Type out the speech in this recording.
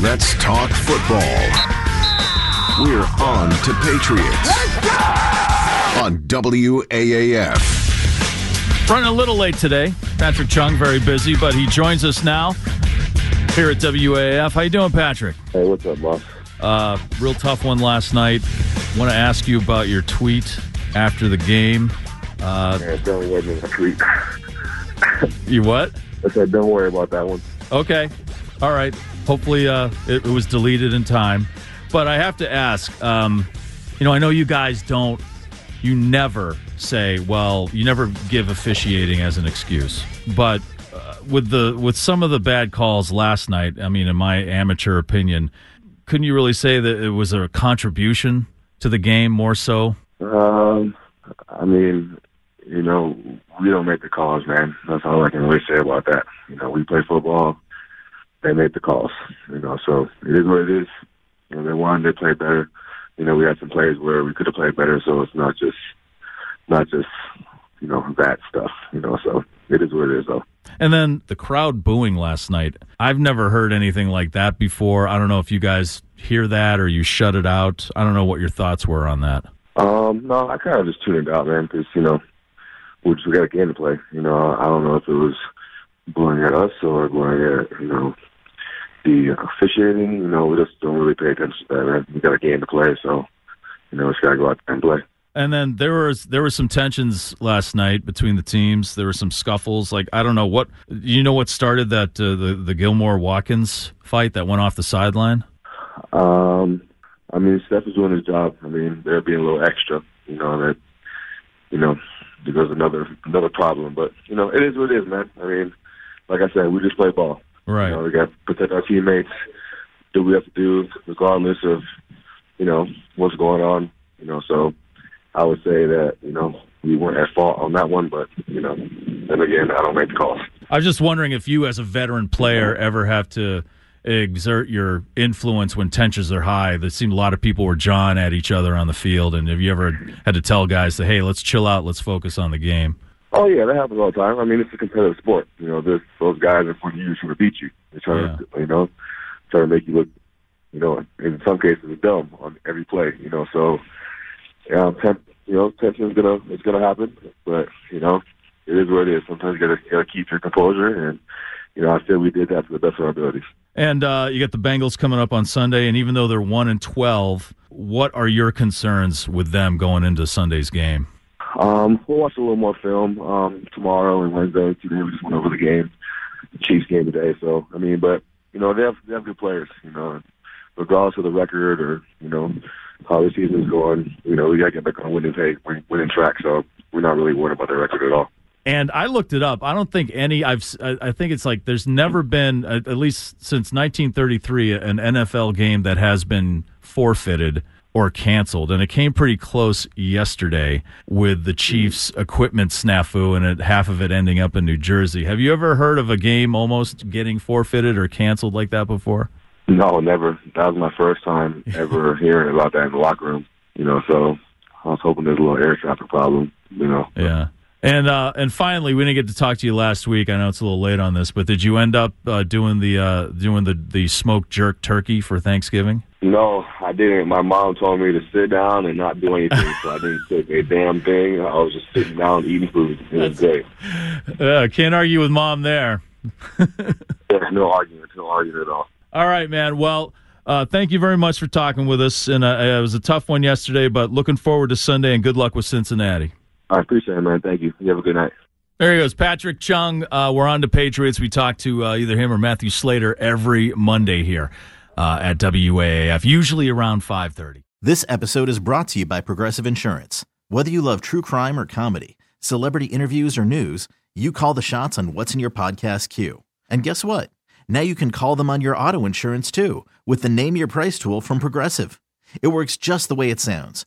Let's talk football. We're on to Patriots on WAAF. Running a little late today. Patrick Chung, very busy, but he joins us now here at WAAF. How you doing, Patrick? Hey, what's up, boss? Uh, real tough one last night. Want to ask you about your tweet after the game. Uh, Man, don't worry about the tweet. you what? I said, don't worry about that one. Okay. All right. Hopefully, uh, it, it was deleted in time. But I have to ask. Um, you know, I know you guys don't. You never say, well, you never give officiating as an excuse. But uh, with the with some of the bad calls last night, I mean, in my amateur opinion, couldn't you really say that it was a contribution to the game more so? Um, I mean, you know, we don't make the calls, man. That's all I can really say about that. You know, we play football. They made the calls. You know, so it is what it is. You know, they wanted to play better. You know, we had some plays where we could have played better, so it's not just not just you know that stuff. You know, so it is what it is, though. And then the crowd booing last night. I've never heard anything like that before. I don't know if you guys hear that or you shut it out. I don't know what your thoughts were on that. Um, no, I kind of just tuned it out, man, because you know we just we got a game to play. You know, I don't know if it was blowing at us or blowing at you know the officiating. You know, we just don't really pay attention to that. We got a game to play, so you know, we just gotta go out and play. And then there was there were some tensions last night between the teams. There were some scuffles. Like I don't know what you know what started that uh, the the Gilmore Watkins fight that went off the sideline. Um, I mean, Steph is doing his job. I mean, they're being a little extra. You know that. You know, there's another another problem, but you know, it is what it is, man. I mean, like I said, we just play ball. Right. You know, we got to protect our teammates. Do what we have to do, regardless of you know what's going on. You know, so I would say that you know we weren't at fault on that one, but you know, and again, I don't make the calls. I was just wondering if you, as a veteran player, ever have to exert your influence when tensions are high. There seemed a lot of people were jawing at each other on the field, and have you ever had to tell guys that, hey, let's chill out, let's focus on the game? Oh yeah, that happens all the time. I mean, it's a competitive sport. You know, there's those guys in front of you trying to beat you. They're trying Yeah. to, you know, trying to make you look, you know, in some cases dumb on every play. You know, so yeah, temp, you know, tension is gonna it's gonna happen, but you know, it is what it is. Sometimes you gotta, you gotta keep your composure, and you know, I feel we did that to the best of our abilities. And uh, you got the Bengals coming up on Sunday, and even though they're one and twelve, what are your concerns with them going into Sunday's game? Um, we'll watch a little more film um, tomorrow and Wednesday. Today we just went over the game, the Chiefs game today. So I mean, but you know they have they have good players. You know, regardless of the record or you know how the season is going. You know we got to get back on winning take, winning track. So we're not really worried about the record at all. And I looked it up. I don't think any. I've. I think it's like there's never been, at least since 1933, an NFL game that has been forfeited or canceled. And it came pretty close yesterday with the Chiefs' equipment snafu and it, half of it ending up in New Jersey. Have you ever heard of a game almost getting forfeited or canceled like that before? No, never. That was my first time ever hearing about that in the locker room. You know, so I was hoping there's a little air traffic problem. You know, Yeah. And uh, and finally, we didn't get to talk to you last week. I know it's a little late on this, but did you end up uh, doing the uh, doing the the smoked jerk turkey for Thanksgiving? No, I didn't. My mom told me to sit down and not do anything, so I didn't take a damn thing. I was just sitting down eating food. It was great. Uh, can't argue with mom there. There's no argument, no argument at all. All right, man. Well, uh, thank you very much for talking with us. And uh, it was a tough one yesterday, but looking forward to Sunday and good luck with Cincinnati. I appreciate it, man. Thank you. You have a good night. There he goes, Patrick Chung. Uh, we're on to Patriots. We talk to uh, either him or Matthew Slater every Monday here uh, at WAAF, usually around 5:30. This episode is brought to you by Progressive Insurance. Whether you love true crime or comedy, celebrity interviews or news, you call the shots on what's in your podcast queue. And guess what? Now you can call them on your auto insurance too with the Name Your Price tool from Progressive. It works just the way it sounds.